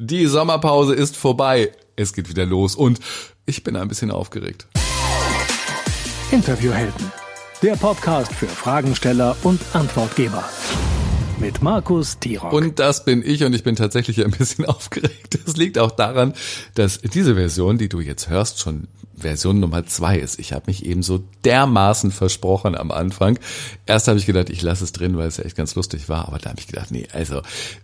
Die Sommerpause ist vorbei. Es geht wieder los und ich bin ein bisschen aufgeregt. Interviewhelden. Der Podcast für Fragensteller und Antwortgeber. Mit Markus Tirock. Und das bin ich und ich bin tatsächlich ein bisschen aufgeregt. Das liegt auch daran, dass diese Version, die du jetzt hörst, schon Version Nummer zwei ist. Ich habe mich eben so dermaßen versprochen am Anfang. Erst habe ich gedacht, ich lasse es drin, weil es ja echt ganz lustig war. Aber da habe ich gedacht, nee, also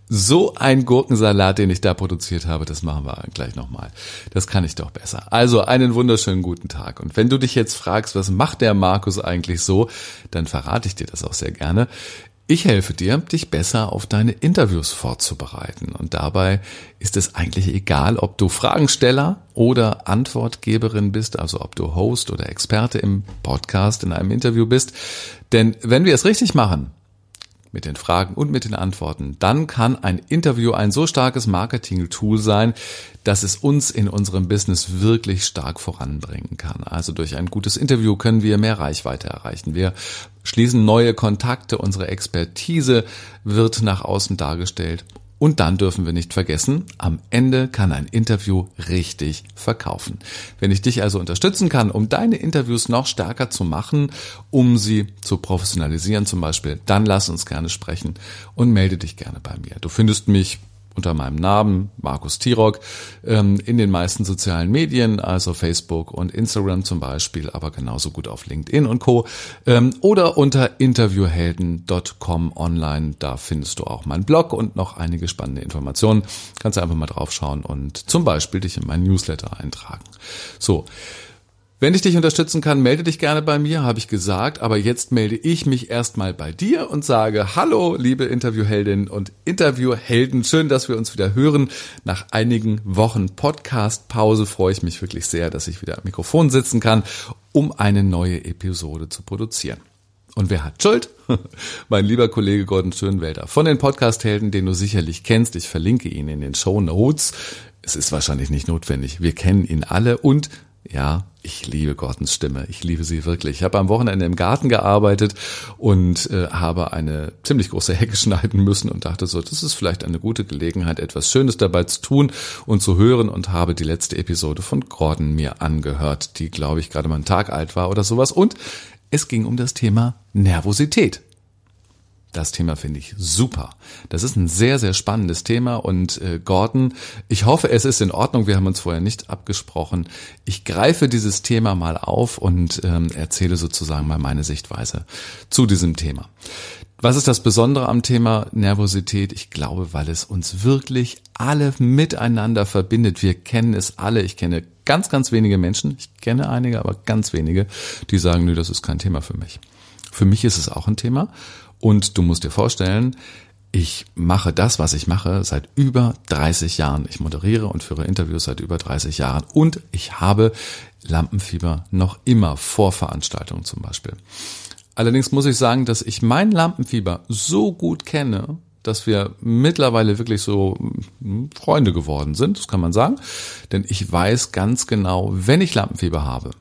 so ein Gurkensalat, den ich da produziert habe, das machen wir gleich nochmal. Das kann ich doch besser. Also einen wunderschönen guten Tag. Und wenn du dich jetzt fragst, was macht der Markus eigentlich so, dann verrate ich dir das auch sehr gerne. Ich helfe dir, dich besser auf deine Interviews vorzubereiten. Und dabei ist es eigentlich egal, ob du Fragensteller oder Antwortgeberin bist, also ob du Host oder Experte im Podcast in einem Interview bist. Denn wenn wir es richtig machen, mit den Fragen und mit den Antworten, dann kann ein Interview ein so starkes Marketing-Tool sein, dass es uns in unserem Business wirklich stark voranbringen kann. Also durch ein gutes Interview können wir mehr Reichweite erreichen. Wir schließen neue Kontakte, unsere Expertise wird nach außen dargestellt und dann dürfen wir nicht vergessen, am Ende kann ein Interview richtig verkaufen. Wenn ich dich also unterstützen kann, um deine Interviews noch stärker zu machen, um sie zu professionalisieren zum Beispiel, dann lass uns gerne sprechen und melde dich gerne bei mir. Du findest mich unter meinem Namen, Markus Tirock, ähm, in den meisten sozialen Medien, also Facebook und Instagram zum Beispiel, aber genauso gut auf LinkedIn und Co. Ähm, oder unter interviewhelden.com online. Da findest du auch meinen Blog und noch einige spannende Informationen. Kannst einfach mal draufschauen und zum Beispiel dich in meinen Newsletter eintragen. So. Wenn ich dich unterstützen kann, melde dich gerne bei mir, habe ich gesagt. Aber jetzt melde ich mich erstmal bei dir und sage Hallo, liebe Interviewheldin und Interviewhelden. Schön, dass wir uns wieder hören. Nach einigen Wochen Podcast-Pause freue ich mich wirklich sehr, dass ich wieder am Mikrofon sitzen kann, um eine neue Episode zu produzieren. Und wer hat Schuld? mein lieber Kollege Gordon Schönwälder von den Podcast-Helden, den du sicherlich kennst. Ich verlinke ihn in den Show Notes. Es ist wahrscheinlich nicht notwendig. Wir kennen ihn alle und ja, ich liebe Gordons Stimme. Ich liebe sie wirklich. Ich habe am Wochenende im Garten gearbeitet und äh, habe eine ziemlich große Hecke schneiden müssen und dachte so, das ist vielleicht eine gute Gelegenheit, etwas Schönes dabei zu tun und zu hören und habe die letzte Episode von Gordon mir angehört, die, glaube ich, gerade mal einen Tag alt war oder sowas. Und es ging um das Thema Nervosität. Das Thema finde ich super. Das ist ein sehr, sehr spannendes Thema und äh, Gordon, ich hoffe, es ist in Ordnung. Wir haben uns vorher nicht abgesprochen. Ich greife dieses Thema mal auf und ähm, erzähle sozusagen mal meine Sichtweise zu diesem Thema. Was ist das Besondere am Thema Nervosität? Ich glaube, weil es uns wirklich alle miteinander verbindet. Wir kennen es alle. Ich kenne ganz, ganz wenige Menschen. Ich kenne einige, aber ganz wenige, die sagen, nö, das ist kein Thema für mich. Für mich ist es auch ein Thema. Und du musst dir vorstellen, ich mache das, was ich mache, seit über 30 Jahren. Ich moderiere und führe Interviews seit über 30 Jahren und ich habe Lampenfieber noch immer vor Veranstaltungen zum Beispiel. Allerdings muss ich sagen, dass ich mein Lampenfieber so gut kenne, dass wir mittlerweile wirklich so hm, Freunde geworden sind, das kann man sagen. Denn ich weiß ganz genau, wenn ich Lampenfieber habe,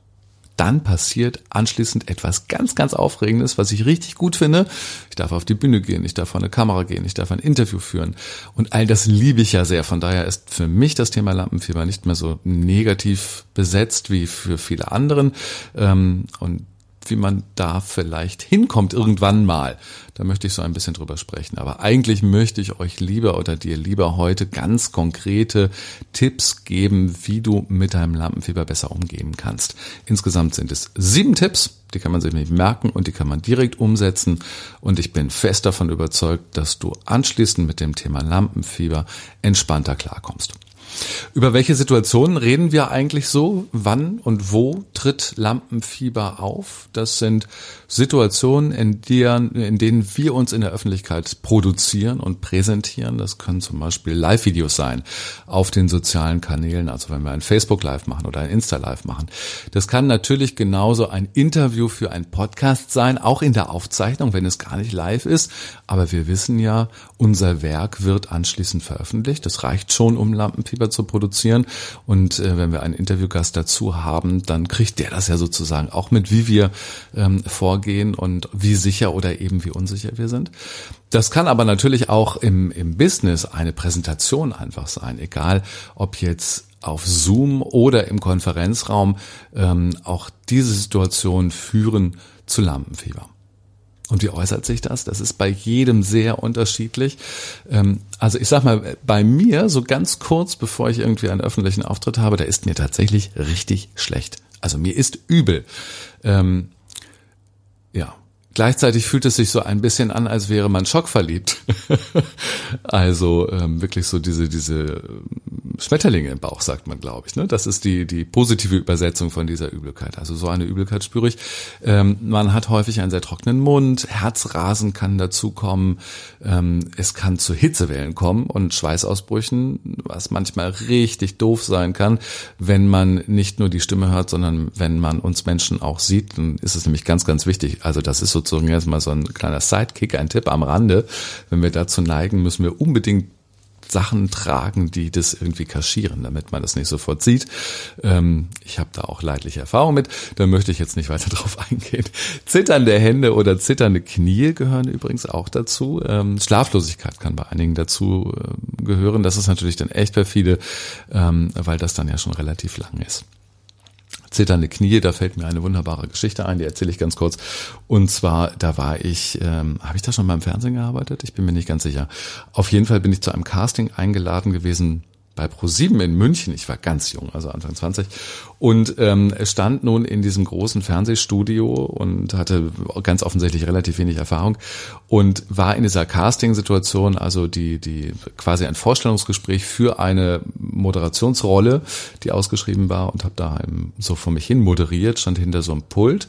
dann passiert anschließend etwas ganz, ganz Aufregendes, was ich richtig gut finde. Ich darf auf die Bühne gehen, ich darf vor eine Kamera gehen, ich darf ein Interview führen. Und all das liebe ich ja sehr. Von daher ist für mich das Thema Lampenfieber nicht mehr so negativ besetzt wie für viele anderen. Ähm, und wie man da vielleicht hinkommt irgendwann mal. Da möchte ich so ein bisschen drüber sprechen. Aber eigentlich möchte ich euch lieber oder dir lieber heute ganz konkrete Tipps geben, wie du mit deinem Lampenfieber besser umgehen kannst. Insgesamt sind es sieben Tipps, die kann man sich nicht merken und die kann man direkt umsetzen. Und ich bin fest davon überzeugt, dass du anschließend mit dem Thema Lampenfieber entspannter klarkommst. Über welche Situationen reden wir eigentlich so? Wann und wo tritt Lampenfieber auf? Das sind Situationen, in denen, in denen wir uns in der Öffentlichkeit produzieren und präsentieren. Das können zum Beispiel Live-Videos sein auf den sozialen Kanälen, also wenn wir ein Facebook-Live machen oder ein Insta-Live machen. Das kann natürlich genauso ein Interview für ein Podcast sein, auch in der Aufzeichnung, wenn es gar nicht live ist. Aber wir wissen ja, unser Werk wird anschließend veröffentlicht. Das reicht schon, um Lampenfieber Lampenfieber zu produzieren. Und äh, wenn wir einen Interviewgast dazu haben, dann kriegt der das ja sozusagen auch mit, wie wir ähm, vorgehen und wie sicher oder eben wie unsicher wir sind. Das kann aber natürlich auch im, im Business eine Präsentation einfach sein, egal ob jetzt auf Zoom oder im Konferenzraum. Ähm, auch diese Situation führen zu Lampenfieber. Und wie äußert sich das? Das ist bei jedem sehr unterschiedlich. Ähm, also ich sag mal, bei mir, so ganz kurz bevor ich irgendwie einen öffentlichen Auftritt habe, da ist mir tatsächlich richtig schlecht. Also mir ist übel. Gleichzeitig fühlt es sich so ein bisschen an, als wäre man schockverliebt. also ähm, wirklich so diese diese ähm, Schmetterlinge im Bauch, sagt man, glaube ich. Ne? Das ist die die positive Übersetzung von dieser Übelkeit. Also so eine Übelkeit spüre ich. Ähm, man hat häufig einen sehr trockenen Mund, Herzrasen kann dazukommen, ähm, es kann zu Hitzewellen kommen und Schweißausbrüchen, was manchmal richtig doof sein kann, wenn man nicht nur die Stimme hört, sondern wenn man uns Menschen auch sieht. Dann ist es nämlich ganz, ganz wichtig. Also das ist so sozusagen jetzt mal so ein kleiner Sidekick, ein Tipp am Rande. Wenn wir dazu neigen, müssen wir unbedingt Sachen tragen, die das irgendwie kaschieren, damit man das nicht sofort sieht. Ähm, ich habe da auch leidliche Erfahrung mit, da möchte ich jetzt nicht weiter drauf eingehen. Zitternde Hände oder zitternde Knie gehören übrigens auch dazu. Ähm, Schlaflosigkeit kann bei einigen dazu äh, gehören. Das ist natürlich dann echt perfide, ähm, weil das dann ja schon relativ lang ist zitternde Knie, da fällt mir eine wunderbare Geschichte ein, die erzähle ich ganz kurz. Und zwar, da war ich, ähm, habe ich da schon beim Fernsehen gearbeitet? Ich bin mir nicht ganz sicher. Auf jeden Fall bin ich zu einem Casting eingeladen gewesen bei ProSieben in München. Ich war ganz jung, also Anfang 20 und ähm, stand nun in diesem großen Fernsehstudio und hatte ganz offensichtlich relativ wenig Erfahrung und war in dieser Casting-Situation, also die die quasi ein Vorstellungsgespräch für eine Moderationsrolle, die ausgeschrieben war und habe da so vor mich hin moderiert, stand hinter so einem Pult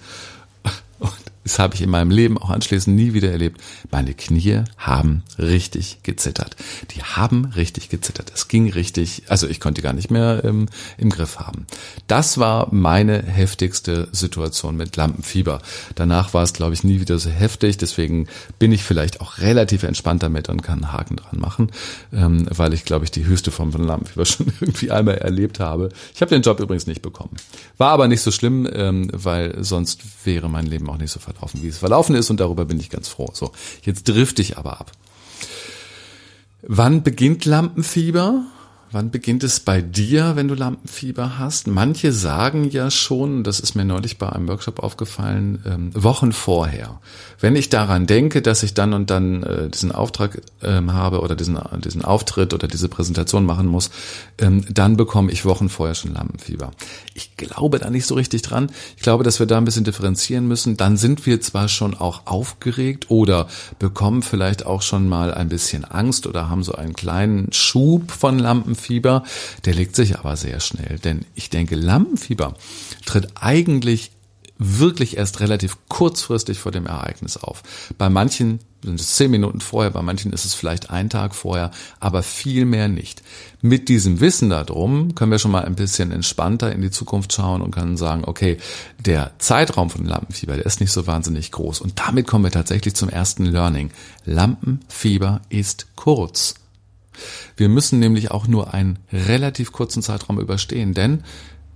und das habe ich in meinem Leben auch anschließend nie wieder erlebt. Meine Knie haben richtig gezittert. Die haben richtig gezittert. Es ging richtig, also ich konnte gar nicht mehr im, im Griff haben. Das war meine heftigste Situation mit Lampenfieber. Danach war es, glaube ich, nie wieder so heftig. Deswegen bin ich vielleicht auch relativ entspannt damit und kann einen Haken dran machen, ähm, weil ich, glaube ich, die höchste Form von Lampenfieber schon irgendwie einmal erlebt habe. Ich habe den Job übrigens nicht bekommen. War aber nicht so schlimm, ähm, weil sonst wäre mein Leben auch nicht so verlaufen, wie es verlaufen ist und darüber bin ich ganz froh. So, jetzt drifte ich aber ab. Wann beginnt Lampenfieber? Wann beginnt es bei dir, wenn du Lampenfieber hast? Manche sagen ja schon, das ist mir neulich bei einem Workshop aufgefallen, ähm, Wochen vorher. Wenn ich daran denke, dass ich dann und dann äh, diesen Auftrag ähm, habe oder diesen, diesen Auftritt oder diese Präsentation machen muss, ähm, dann bekomme ich Wochen vorher schon Lampenfieber. Ich glaube da nicht so richtig dran. Ich glaube, dass wir da ein bisschen differenzieren müssen. Dann sind wir zwar schon auch aufgeregt oder bekommen vielleicht auch schon mal ein bisschen Angst oder haben so einen kleinen Schub von Lampenfieber Lampenfieber, der legt sich aber sehr schnell. Denn ich denke, Lampenfieber tritt eigentlich wirklich erst relativ kurzfristig vor dem Ereignis auf. Bei manchen sind es zehn Minuten vorher, bei manchen ist es vielleicht ein Tag vorher, aber viel mehr nicht. Mit diesem Wissen darum können wir schon mal ein bisschen entspannter in die Zukunft schauen und können sagen, okay, der Zeitraum von Lampenfieber, der ist nicht so wahnsinnig groß. Und damit kommen wir tatsächlich zum ersten Learning. Lampenfieber ist kurz. Wir müssen nämlich auch nur einen relativ kurzen Zeitraum überstehen, denn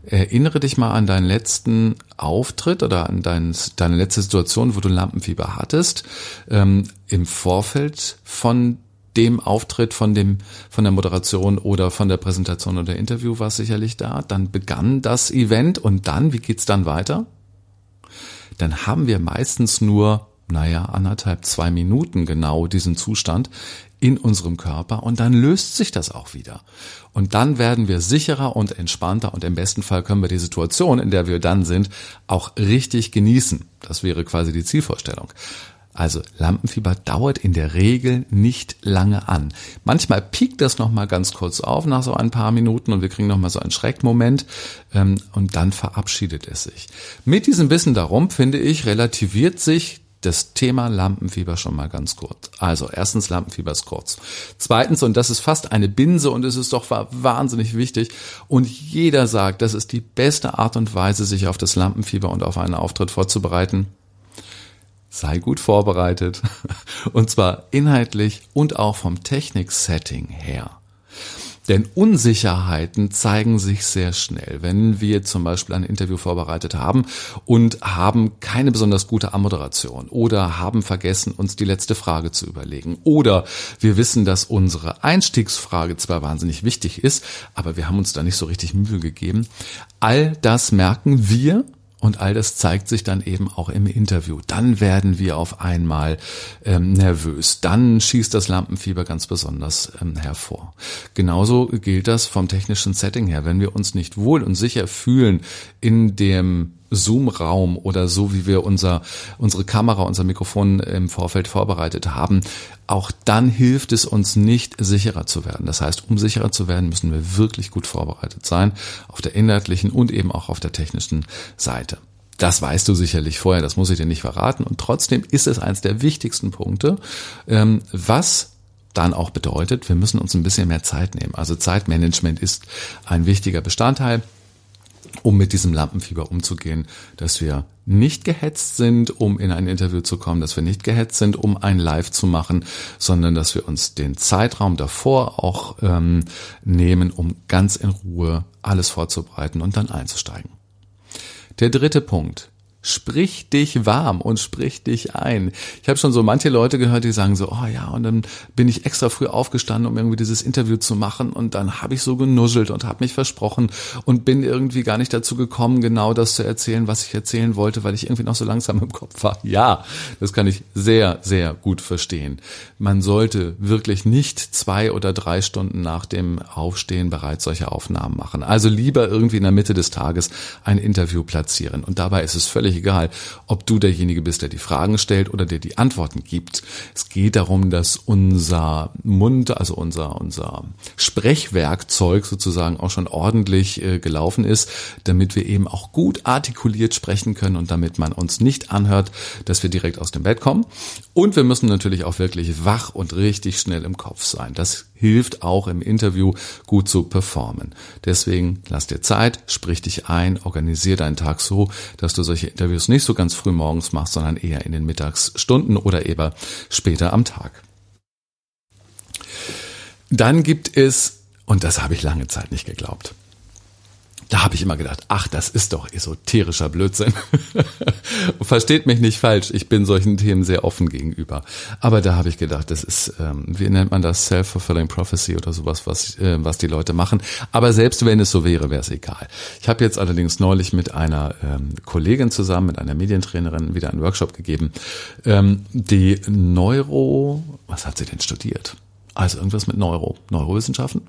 erinnere dich mal an deinen letzten Auftritt oder an dein, deine letzte Situation, wo du Lampenfieber hattest, ähm, im Vorfeld von dem Auftritt, von dem, von der Moderation oder von der Präsentation oder Interview war es sicherlich da. Dann begann das Event und dann, wie geht's dann weiter? Dann haben wir meistens nur naja, anderthalb, zwei Minuten genau diesen Zustand in unserem Körper und dann löst sich das auch wieder. Und dann werden wir sicherer und entspannter und im besten Fall können wir die Situation, in der wir dann sind, auch richtig genießen. Das wäre quasi die Zielvorstellung. Also Lampenfieber dauert in der Regel nicht lange an. Manchmal piekt das nochmal ganz kurz auf nach so ein paar Minuten und wir kriegen nochmal so einen Schreckmoment ähm, und dann verabschiedet es sich. Mit diesem Wissen darum, finde ich, relativiert sich das Thema Lampenfieber schon mal ganz kurz. Also erstens, Lampenfieber ist kurz. Zweitens, und das ist fast eine Binse und es ist doch wahnsinnig wichtig, und jeder sagt, das ist die beste Art und Weise, sich auf das Lampenfieber und auf einen Auftritt vorzubereiten. Sei gut vorbereitet. Und zwar inhaltlich und auch vom Technik-Setting her. Denn Unsicherheiten zeigen sich sehr schnell. Wenn wir zum Beispiel ein Interview vorbereitet haben und haben keine besonders gute Ammoderation oder haben vergessen, uns die letzte Frage zu überlegen oder wir wissen, dass unsere Einstiegsfrage zwar wahnsinnig wichtig ist, aber wir haben uns da nicht so richtig Mühe gegeben. All das merken wir und all das zeigt sich dann eben auch im Interview. Dann werden wir auf einmal ähm, nervös. Dann schießt das Lampenfieber ganz besonders ähm, hervor. Genauso gilt das vom technischen Setting her. Wenn wir uns nicht wohl und sicher fühlen in dem Zoom-Raum oder so, wie wir unser, unsere Kamera, unser Mikrofon im Vorfeld vorbereitet haben, auch dann hilft es uns nicht, sicherer zu werden. Das heißt, um sicherer zu werden, müssen wir wirklich gut vorbereitet sein, auf der inhaltlichen und eben auch auf der technischen Seite. Das weißt du sicherlich vorher, das muss ich dir nicht verraten. Und trotzdem ist es eines der wichtigsten Punkte, ähm, was dann auch bedeutet, wir müssen uns ein bisschen mehr Zeit nehmen. Also Zeitmanagement ist ein wichtiger Bestandteil um mit diesem Lampenfieber umzugehen, dass wir nicht gehetzt sind, um in ein Interview zu kommen, dass wir nicht gehetzt sind, um ein Live zu machen, sondern dass wir uns den Zeitraum davor auch ähm, nehmen, um ganz in Ruhe alles vorzubereiten und dann einzusteigen. Der dritte Punkt Sprich dich warm und sprich dich ein. Ich habe schon so manche Leute gehört, die sagen so, oh ja, und dann bin ich extra früh aufgestanden, um irgendwie dieses Interview zu machen und dann habe ich so genuschelt und habe mich versprochen und bin irgendwie gar nicht dazu gekommen, genau das zu erzählen, was ich erzählen wollte, weil ich irgendwie noch so langsam im Kopf war. Ja, das kann ich sehr, sehr gut verstehen. Man sollte wirklich nicht zwei oder drei Stunden nach dem Aufstehen bereits solche Aufnahmen machen. Also lieber irgendwie in der Mitte des Tages ein Interview platzieren. Und dabei ist es völlig egal, ob du derjenige bist, der die Fragen stellt oder der die Antworten gibt. Es geht darum, dass unser Mund, also unser, unser Sprechwerkzeug sozusagen auch schon ordentlich äh, gelaufen ist, damit wir eben auch gut artikuliert sprechen können und damit man uns nicht anhört, dass wir direkt aus dem Bett kommen. Und wir müssen natürlich auch wirklich wach und richtig schnell im Kopf sein. Das hilft auch im Interview gut zu performen. Deswegen lass dir Zeit, sprich dich ein, organisier deinen Tag so, dass du solche Interviews nicht so ganz früh morgens machst, sondern eher in den Mittagsstunden oder eher später am Tag. Dann gibt es, und das habe ich lange Zeit nicht geglaubt, da habe ich immer gedacht, ach, das ist doch esoterischer Blödsinn. Versteht mich nicht falsch, ich bin solchen Themen sehr offen gegenüber. Aber da habe ich gedacht, das ist, ähm, wie nennt man das, Self-Fulfilling Prophecy oder sowas, was, äh, was die Leute machen. Aber selbst wenn es so wäre, wäre es egal. Ich habe jetzt allerdings neulich mit einer ähm, Kollegin zusammen, mit einer Medientrainerin, wieder einen Workshop gegeben, ähm, die Neuro, was hat sie denn studiert? Also irgendwas mit Neuro, Neurowissenschaften.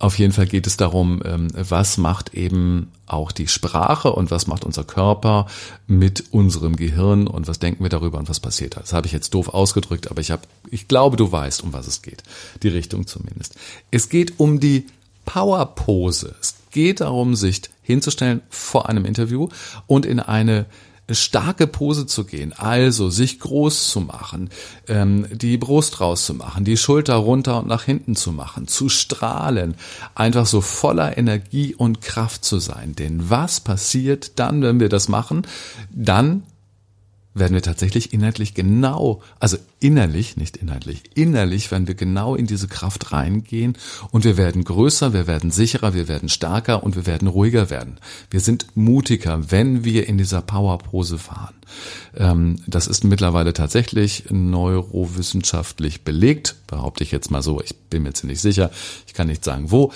Auf jeden Fall geht es darum, ähm, was macht eben auch die Sprache und was macht unser Körper mit unserem Gehirn und was denken wir darüber und was passiert da. Das habe ich jetzt doof ausgedrückt, aber ich habe, ich glaube, du weißt, um was es geht. Die Richtung zumindest. Es geht um die Powerpose. Es geht darum, sich hinzustellen vor einem Interview und in eine starke Pose zu gehen, also sich groß zu machen, ähm, die Brust rauszumachen, die Schulter runter und nach hinten zu machen, zu strahlen, einfach so voller Energie und Kraft zu sein. Denn was passiert dann, wenn wir das machen? Dann werden wir tatsächlich inhaltlich genau, also innerlich, nicht inhaltlich, innerlich werden wir genau in diese Kraft reingehen und wir werden größer, wir werden sicherer, wir werden stärker und wir werden ruhiger werden. Wir sind mutiger, wenn wir in dieser Powerpose fahren. Ähm, das ist mittlerweile tatsächlich neurowissenschaftlich belegt, behaupte ich jetzt mal so. Ich bin mir ziemlich sicher, ich kann nicht sagen wo,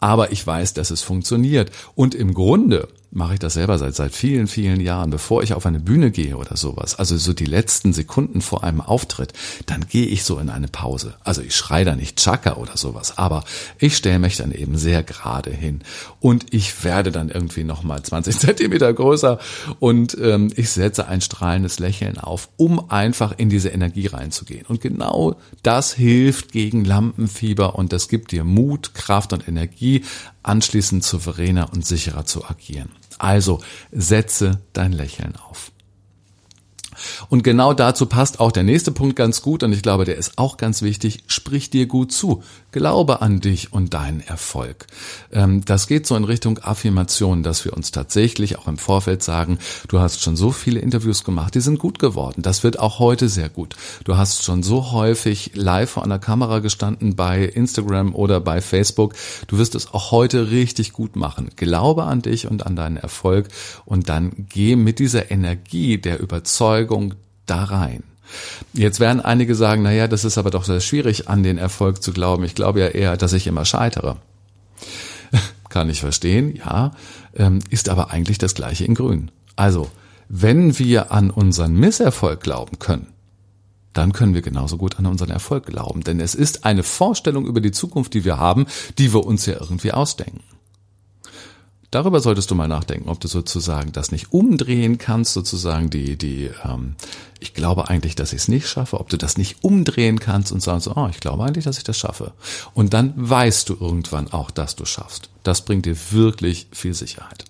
aber ich weiß, dass es funktioniert. Und im Grunde mache ich das selber seit, seit vielen, vielen Jahren, bevor ich auf eine Bühne gehe oder sowas, also so die letzten Sekunden vor einem Auftritt, dann gehe ich so in eine Pause. Also ich schreie da nicht Chaka oder sowas, aber ich stelle mich dann eben sehr gerade hin und ich werde dann irgendwie nochmal 20 Zentimeter größer und ähm, ich setze ein strahlendes Lächeln auf, um einfach in diese Energie reinzugehen. Und genau das hilft gegen Lampenfieber und das gibt dir Mut, Kraft und Energie, anschließend souveräner und sicherer zu agieren. Also setze dein Lächeln auf. Und genau dazu passt auch der nächste Punkt ganz gut und ich glaube, der ist auch ganz wichtig. Sprich dir gut zu. Glaube an dich und deinen Erfolg. Ähm, das geht so in Richtung Affirmation, dass wir uns tatsächlich auch im Vorfeld sagen, du hast schon so viele Interviews gemacht, die sind gut geworden. Das wird auch heute sehr gut. Du hast schon so häufig live vor einer Kamera gestanden bei Instagram oder bei Facebook. Du wirst es auch heute richtig gut machen. Glaube an dich und an deinen Erfolg und dann geh mit dieser Energie der Überzeugung da rein. Jetzt werden einige sagen, na ja, das ist aber doch sehr schwierig, an den Erfolg zu glauben. Ich glaube ja eher, dass ich immer scheitere. Kann ich verstehen, ja, ähm, ist aber eigentlich das gleiche in Grün. Also, wenn wir an unseren Misserfolg glauben können, dann können wir genauso gut an unseren Erfolg glauben. Denn es ist eine Vorstellung über die Zukunft, die wir haben, die wir uns ja irgendwie ausdenken. Darüber solltest du mal nachdenken, ob du sozusagen das nicht umdrehen kannst, sozusagen die, die, ähm, ich glaube eigentlich, dass ich es nicht schaffe, ob du das nicht umdrehen kannst und sagst, oh, ich glaube eigentlich, dass ich das schaffe. Und dann weißt du irgendwann auch, dass du schaffst. Das bringt dir wirklich viel Sicherheit.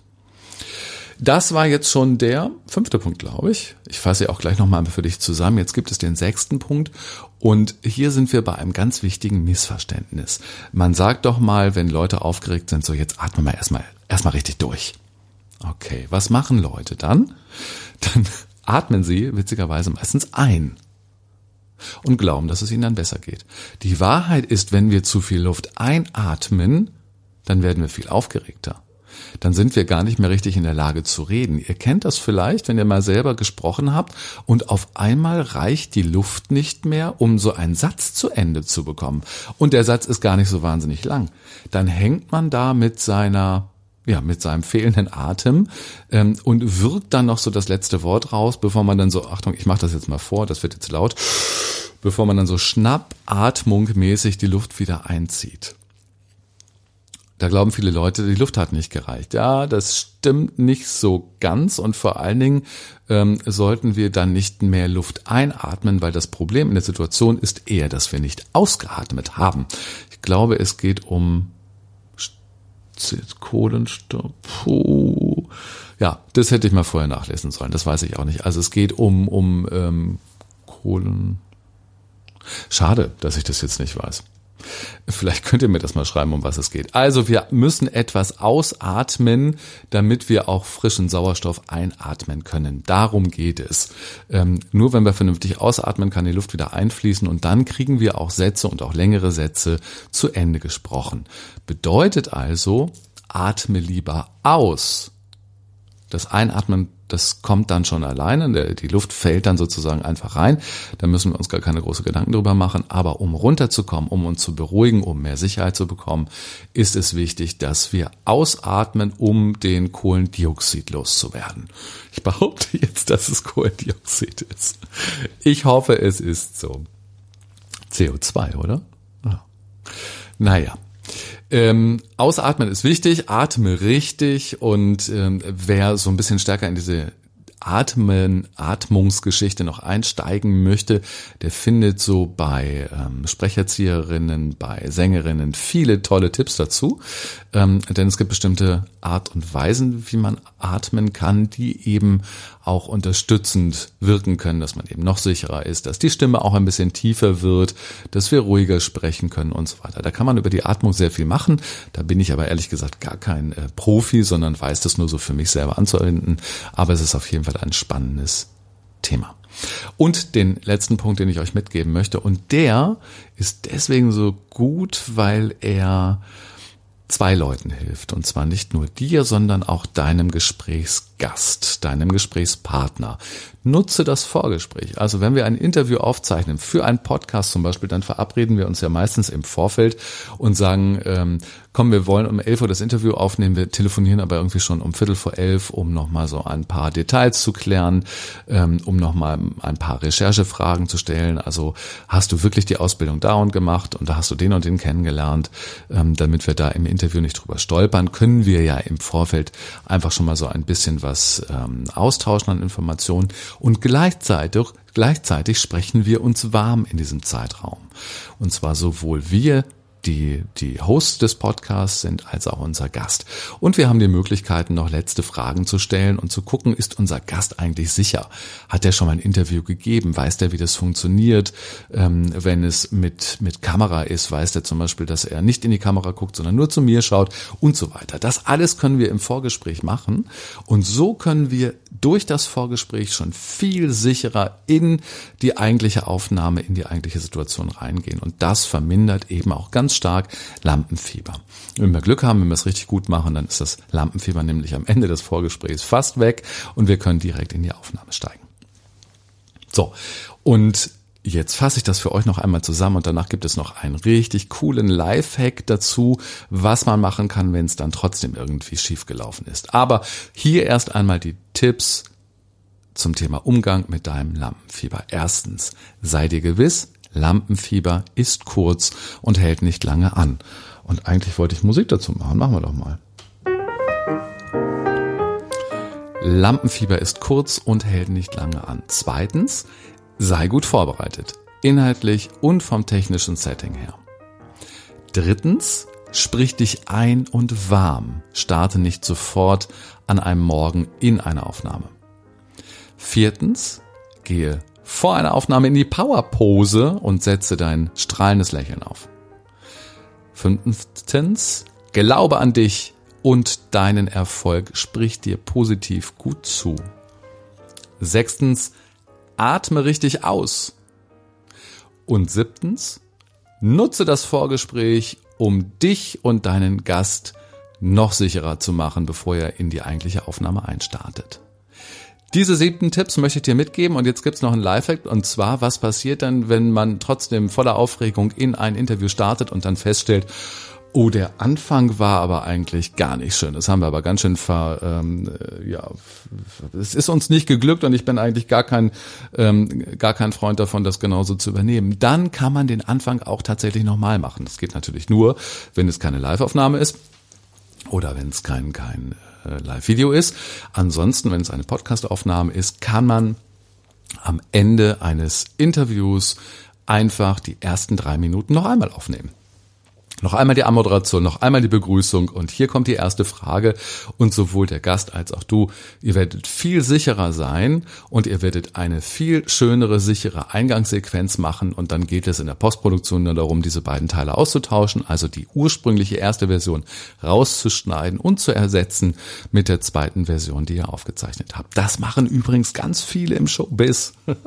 Das war jetzt schon der fünfte Punkt, glaube ich. Ich fasse ja auch gleich nochmal für dich zusammen. Jetzt gibt es den sechsten Punkt. Und hier sind wir bei einem ganz wichtigen Missverständnis. Man sagt doch mal, wenn Leute aufgeregt sind, so jetzt atmen wir erstmal, erstmal richtig durch. Okay, was machen Leute dann? Dann atmen sie witzigerweise meistens ein und glauben, dass es ihnen dann besser geht. Die Wahrheit ist, wenn wir zu viel Luft einatmen, dann werden wir viel aufgeregter dann sind wir gar nicht mehr richtig in der Lage zu reden. Ihr kennt das vielleicht, wenn ihr mal selber gesprochen habt und auf einmal reicht die Luft nicht mehr, um so einen Satz zu Ende zu bekommen. Und der Satz ist gar nicht so wahnsinnig lang. Dann hängt man da mit seiner ja, mit seinem fehlenden Atem ähm, und wirkt dann noch so das letzte Wort raus, bevor man dann so, Achtung, ich mache das jetzt mal vor, das wird jetzt laut, bevor man dann so schnappatmungmäßig die Luft wieder einzieht. Da glauben viele Leute, die Luft hat nicht gereicht. Ja, das stimmt nicht so ganz und vor allen Dingen ähm, sollten wir dann nicht mehr Luft einatmen, weil das Problem in der Situation ist eher, dass wir nicht ausgeatmet haben. Ich glaube, es geht um Kohlenstoff. Puh. Ja, das hätte ich mal vorher nachlesen sollen. Das weiß ich auch nicht. Also es geht um um ähm, Kohlen. Schade, dass ich das jetzt nicht weiß. Vielleicht könnt ihr mir das mal schreiben, um was es geht. Also wir müssen etwas ausatmen, damit wir auch frischen Sauerstoff einatmen können. Darum geht es. Ähm, nur wenn wir vernünftig ausatmen, kann die Luft wieder einfließen und dann kriegen wir auch Sätze und auch längere Sätze zu Ende gesprochen. Bedeutet also, atme lieber aus. Das Einatmen das kommt dann schon alleine. Die Luft fällt dann sozusagen einfach rein. Da müssen wir uns gar keine große Gedanken drüber machen. Aber um runterzukommen, um uns zu beruhigen, um mehr Sicherheit zu bekommen, ist es wichtig, dass wir ausatmen, um den Kohlendioxid loszuwerden. Ich behaupte jetzt, dass es Kohlendioxid ist. Ich hoffe, es ist so. CO2, oder? Ja. Naja. Ähm, ausatmen ist wichtig, atme richtig und ähm, wer so ein bisschen stärker in diese Atmen, Atmungsgeschichte noch einsteigen möchte, der findet so bei ähm, Sprecherzieherinnen, bei Sängerinnen viele tolle Tipps dazu. Ähm, denn es gibt bestimmte Art und Weisen, wie man atmen kann, die eben auch unterstützend wirken können, dass man eben noch sicherer ist, dass die Stimme auch ein bisschen tiefer wird, dass wir ruhiger sprechen können und so weiter. Da kann man über die Atmung sehr viel machen. Da bin ich aber ehrlich gesagt gar kein äh, Profi, sondern weiß das nur so für mich selber anzuwenden. Aber es ist auf jeden Fall ein spannendes Thema. Und den letzten Punkt, den ich euch mitgeben möchte, und der ist deswegen so gut, weil er zwei Leuten hilft. Und zwar nicht nur dir, sondern auch deinem Gesprächsgast, deinem Gesprächspartner. Nutze das Vorgespräch. Also wenn wir ein Interview aufzeichnen für einen Podcast zum Beispiel, dann verabreden wir uns ja meistens im Vorfeld und sagen, ähm, komm, wir wollen um 11 Uhr das Interview aufnehmen, wir telefonieren aber irgendwie schon um Viertel vor elf, um nochmal so ein paar Details zu klären, ähm, um nochmal ein paar Recherchefragen zu stellen. Also hast du wirklich die Ausbildung da und gemacht und da hast du den und den kennengelernt, ähm, damit wir da im Interview nicht drüber stolpern, können wir ja im Vorfeld einfach schon mal so ein bisschen was ähm, austauschen an Informationen und gleichzeitig, gleichzeitig sprechen wir uns warm in diesem Zeitraum. Und zwar sowohl wir die, die Hosts des Podcasts sind, als auch unser Gast. Und wir haben die Möglichkeiten, noch letzte Fragen zu stellen und zu gucken, ist unser Gast eigentlich sicher? Hat er schon mal ein Interview gegeben? Weiß der, wie das funktioniert? Ähm, wenn es mit, mit Kamera ist, weiß der zum Beispiel, dass er nicht in die Kamera guckt, sondern nur zu mir schaut und so weiter. Das alles können wir im Vorgespräch machen. Und so können wir durch das Vorgespräch schon viel sicherer in die eigentliche Aufnahme, in die eigentliche Situation reingehen. Und das vermindert eben auch ganz stark Lampenfieber. Wenn wir Glück haben, wenn wir es richtig gut machen, dann ist das Lampenfieber nämlich am Ende des Vorgesprächs fast weg und wir können direkt in die Aufnahme steigen. So, und Jetzt fasse ich das für euch noch einmal zusammen und danach gibt es noch einen richtig coolen Lifehack dazu, was man machen kann, wenn es dann trotzdem irgendwie schiefgelaufen ist. Aber hier erst einmal die Tipps zum Thema Umgang mit deinem Lampenfieber. Erstens, sei dir gewiss, Lampenfieber ist kurz und hält nicht lange an. Und eigentlich wollte ich Musik dazu machen. Machen wir doch mal. Lampenfieber ist kurz und hält nicht lange an. Zweitens, sei gut vorbereitet. Inhaltlich und vom technischen Setting her. Drittens, sprich dich ein und warm. Starte nicht sofort an einem Morgen in eine Aufnahme. Viertens, gehe vor einer Aufnahme in die Powerpose und setze dein strahlendes Lächeln auf. Fünftens, glaube an dich und deinen Erfolg, sprich dir positiv gut zu. Sechstens, atme richtig aus. Und siebtens, nutze das Vorgespräch, um dich und deinen Gast noch sicherer zu machen, bevor er in die eigentliche Aufnahme einstartet. Diese siebten Tipps möchte ich dir mitgeben und jetzt gibt's noch einen Lifehack und zwar, was passiert dann, wenn man trotzdem voller Aufregung in ein Interview startet und dann feststellt, oh, der Anfang war aber eigentlich gar nicht schön. Das haben wir aber ganz schön ver, ähm, ja, es ist uns nicht geglückt und ich bin eigentlich gar kein, ähm, gar kein Freund davon, das genauso zu übernehmen. Dann kann man den Anfang auch tatsächlich nochmal machen. Das geht natürlich nur, wenn es keine Live-Aufnahme ist oder wenn es kein, kein äh, Live-Video ist. Ansonsten, wenn es eine Podcast-Aufnahme ist, kann man am Ende eines Interviews einfach die ersten drei Minuten noch einmal aufnehmen. Noch einmal die Anmoderation, noch einmal die Begrüßung und hier kommt die erste Frage und sowohl der Gast als auch du, ihr werdet viel sicherer sein und ihr werdet eine viel schönere, sichere Eingangssequenz machen und dann geht es in der Postproduktion nur darum, diese beiden Teile auszutauschen, also die ursprüngliche erste Version rauszuschneiden und zu ersetzen mit der zweiten Version, die ihr aufgezeichnet habt. Das machen übrigens ganz viele im Showbiz.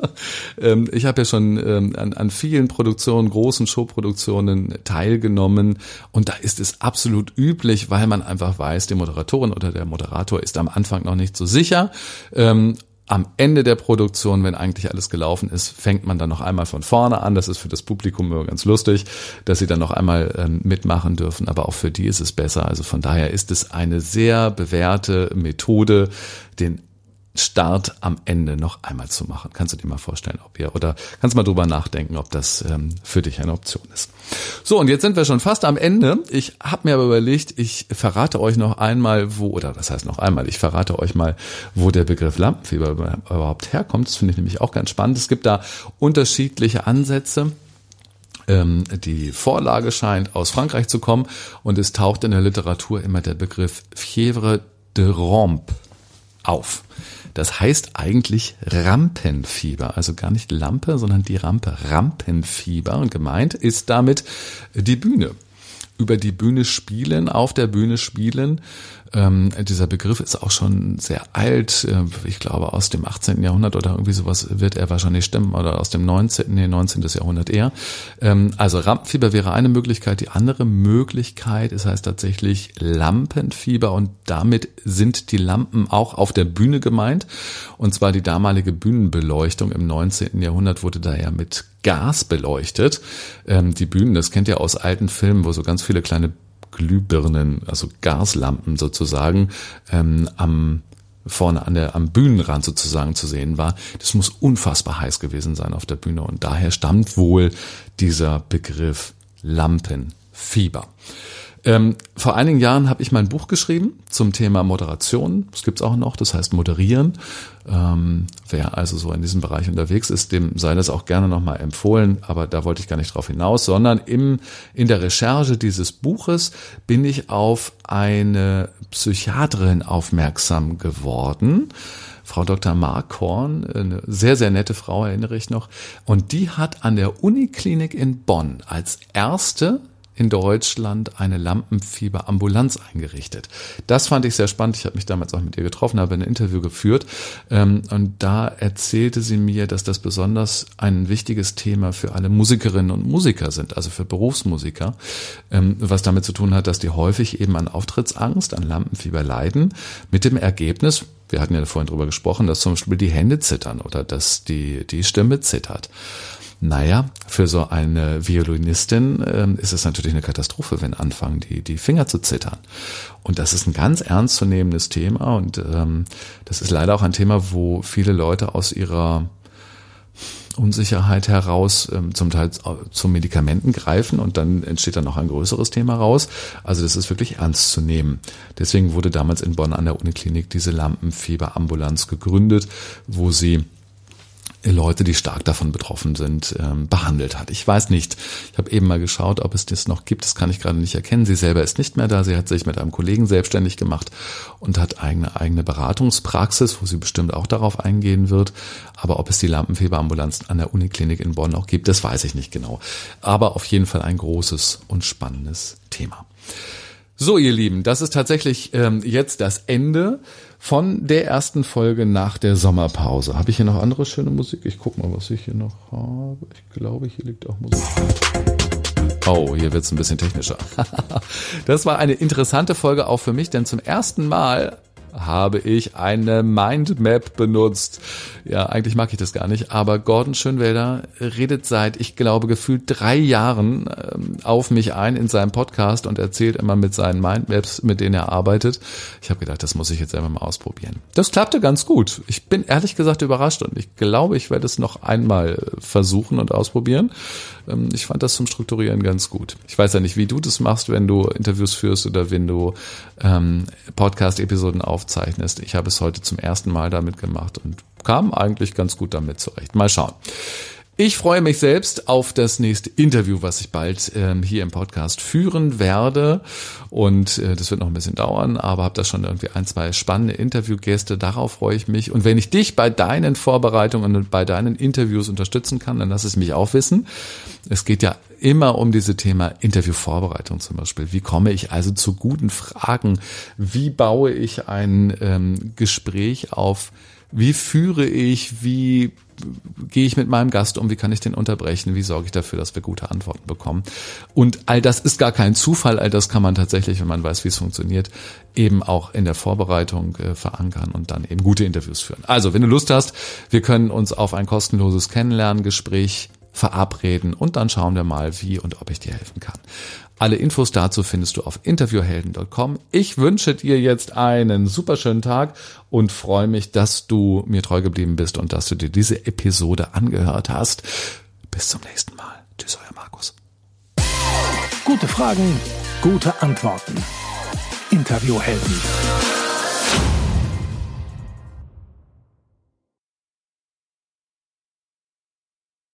Ähm, ich habe ja schon ähm, an, an vielen Produktionen, großen Showproduktionen teilgenommen Filmen. Und da ist es absolut üblich, weil man einfach weiß, die Moderatorin oder der Moderator ist am Anfang noch nicht so sicher. Ähm, am Ende der Produktion, wenn eigentlich alles gelaufen ist, fängt man dann noch einmal von vorne an. Das ist für das Publikum immer ganz lustig, dass sie dann noch einmal ähm, mitmachen dürfen. Aber auch für die ist es besser. Also von daher ist es eine sehr bewährte Methode, den Start am Ende noch einmal zu machen. Kannst du dir mal vorstellen, ob ihr oder kannst mal drüber nachdenken, ob das ähm, für dich eine Option ist. So, und jetzt sind wir schon fast am Ende. Ich habe mir aber überlegt, ich verrate euch noch einmal, wo, oder das heißt noch einmal, ich verrate euch mal, wo der Begriff Lampenfieber überhaupt herkommt. Das finde ich nämlich auch ganz spannend. Es gibt da unterschiedliche Ansätze ähm, die Vorlage scheint aus Frankreich zu kommen und es taucht in der Literatur immer der Begriff Fièvre de Rampe auf. Das heißt eigentlich Rampenfieber, also gar nicht Lampe, sondern die Rampe Rampenfieber. Und gemeint ist damit die Bühne. Über die Bühne spielen, auf der Bühne spielen ähm, dieser Begriff ist auch schon sehr alt. Äh, ich glaube, aus dem 18. Jahrhundert oder irgendwie sowas wird er wahrscheinlich stimmen oder aus dem 19. Nee, 19. Jahrhundert eher. Ähm, also Rampenfieber wäre eine Möglichkeit. Die andere Möglichkeit ist heißt tatsächlich Lampenfieber und damit sind die Lampen auch auf der Bühne gemeint. Und zwar die damalige Bühnenbeleuchtung im 19. Jahrhundert wurde da ja mit Gas beleuchtet. Ähm, die Bühnen, das kennt ihr aus alten Filmen, wo so ganz viele kleine Glühbirnen, also Gaslampen sozusagen, ähm, am vorne an der, am Bühnenrand sozusagen zu sehen war. Das muss unfassbar heiß gewesen sein auf der Bühne und daher stammt wohl dieser Begriff Lampenfieber. Ähm, vor einigen Jahren habe ich mein Buch geschrieben zum Thema Moderation. Das gibt's auch noch, das heißt Moderieren. Ähm, wer also so in diesem Bereich unterwegs ist, dem sei das auch gerne nochmal empfohlen, aber da wollte ich gar nicht drauf hinaus, sondern im, in der Recherche dieses Buches bin ich auf eine Psychiaterin aufmerksam geworden. Frau Dr. Mark Horn, eine sehr, sehr nette Frau, erinnere ich noch. Und die hat an der Uniklinik in Bonn als erste in Deutschland eine Lampenfieberambulanz eingerichtet. Das fand ich sehr spannend. Ich habe mich damals auch mit ihr getroffen, habe ein Interview geführt ähm, und da erzählte sie mir, dass das besonders ein wichtiges Thema für alle Musikerinnen und Musiker sind, also für Berufsmusiker, ähm, was damit zu tun hat, dass die häufig eben an Auftrittsangst, an Lampenfieber leiden, mit dem Ergebnis, wir hatten ja vorhin drüber gesprochen, dass zum Beispiel die Hände zittern oder dass die, die Stimme zittert. Naja, für so eine Violinistin ähm, ist es natürlich eine Katastrophe, wenn anfangen, die, die Finger zu zittern. Und das ist ein ganz ernstzunehmendes Thema und ähm, das ist leider auch ein Thema, wo viele Leute aus ihrer Unsicherheit heraus ähm, zum Teil zu Medikamenten greifen und dann entsteht dann noch ein größeres Thema raus. Also das ist wirklich ernst zu nehmen. Deswegen wurde damals in Bonn an der Uniklinik diese Lampenfieberambulanz gegründet, wo sie Leute, die stark davon betroffen sind, ähm, behandelt hat. Ich weiß nicht. Ich habe eben mal geschaut, ob es das noch gibt. Das kann ich gerade nicht erkennen. Sie selber ist nicht mehr da. Sie hat sich mit einem Kollegen selbstständig gemacht und hat eigene eigene Beratungspraxis, wo sie bestimmt auch darauf eingehen wird. Aber ob es die Lampenfieberambulanz an der Uniklinik in Bonn auch gibt, das weiß ich nicht genau. Aber auf jeden Fall ein großes und spannendes Thema. So, ihr Lieben, das ist tatsächlich ähm, jetzt das Ende von der ersten Folge nach der Sommerpause. Habe ich hier noch andere schöne Musik? Ich guck mal, was ich hier noch habe. Ich glaube, hier liegt auch Musik. Oh, hier wird's ein bisschen technischer. das war eine interessante Folge auch für mich, denn zum ersten Mal habe ich eine Mindmap benutzt. Ja, eigentlich mag ich das gar nicht, aber Gordon Schönwelder redet seit, ich glaube, gefühlt drei Jahren ähm, auf mich ein in seinem Podcast und erzählt immer mit seinen Mindmaps, mit denen er arbeitet. Ich habe gedacht, das muss ich jetzt einfach mal ausprobieren. Das klappte ganz gut. Ich bin ehrlich gesagt überrascht und ich glaube, ich werde es noch einmal versuchen und ausprobieren. Ähm, ich fand das zum Strukturieren ganz gut. Ich weiß ja nicht, wie du das machst, wenn du Interviews führst oder wenn du ähm, Podcast-Episoden aufzeichnest. Ich habe es heute zum ersten Mal damit gemacht und kam eigentlich ganz gut damit zurecht. Mal schauen. Ich freue mich selbst auf das nächste Interview, was ich bald ähm, hier im Podcast führen werde. Und äh, das wird noch ein bisschen dauern, aber habe da schon irgendwie ein, zwei spannende Interviewgäste. Darauf freue ich mich. Und wenn ich dich bei deinen Vorbereitungen und bei deinen Interviews unterstützen kann, dann lass es mich auch wissen. Es geht ja immer um diese Thema Interviewvorbereitung zum Beispiel. Wie komme ich also zu guten Fragen? Wie baue ich ein ähm, Gespräch auf? Wie führe ich? Wie gehe ich mit meinem Gast um, wie kann ich den unterbrechen, wie sorge ich dafür, dass wir gute Antworten bekommen. Und all das ist gar kein Zufall, all das kann man tatsächlich, wenn man weiß, wie es funktioniert, eben auch in der Vorbereitung äh, verankern und dann eben gute Interviews führen. Also, wenn du Lust hast, wir können uns auf ein kostenloses Kennenlerngespräch verabreden und dann schauen wir mal, wie und ob ich dir helfen kann. Alle Infos dazu findest du auf interviewhelden.com. Ich wünsche dir jetzt einen super schönen Tag und freue mich, dass du mir treu geblieben bist und dass du dir diese Episode angehört hast. Bis zum nächsten Mal. Tschüss, euer Markus. Gute Fragen, gute Antworten. Interviewhelden.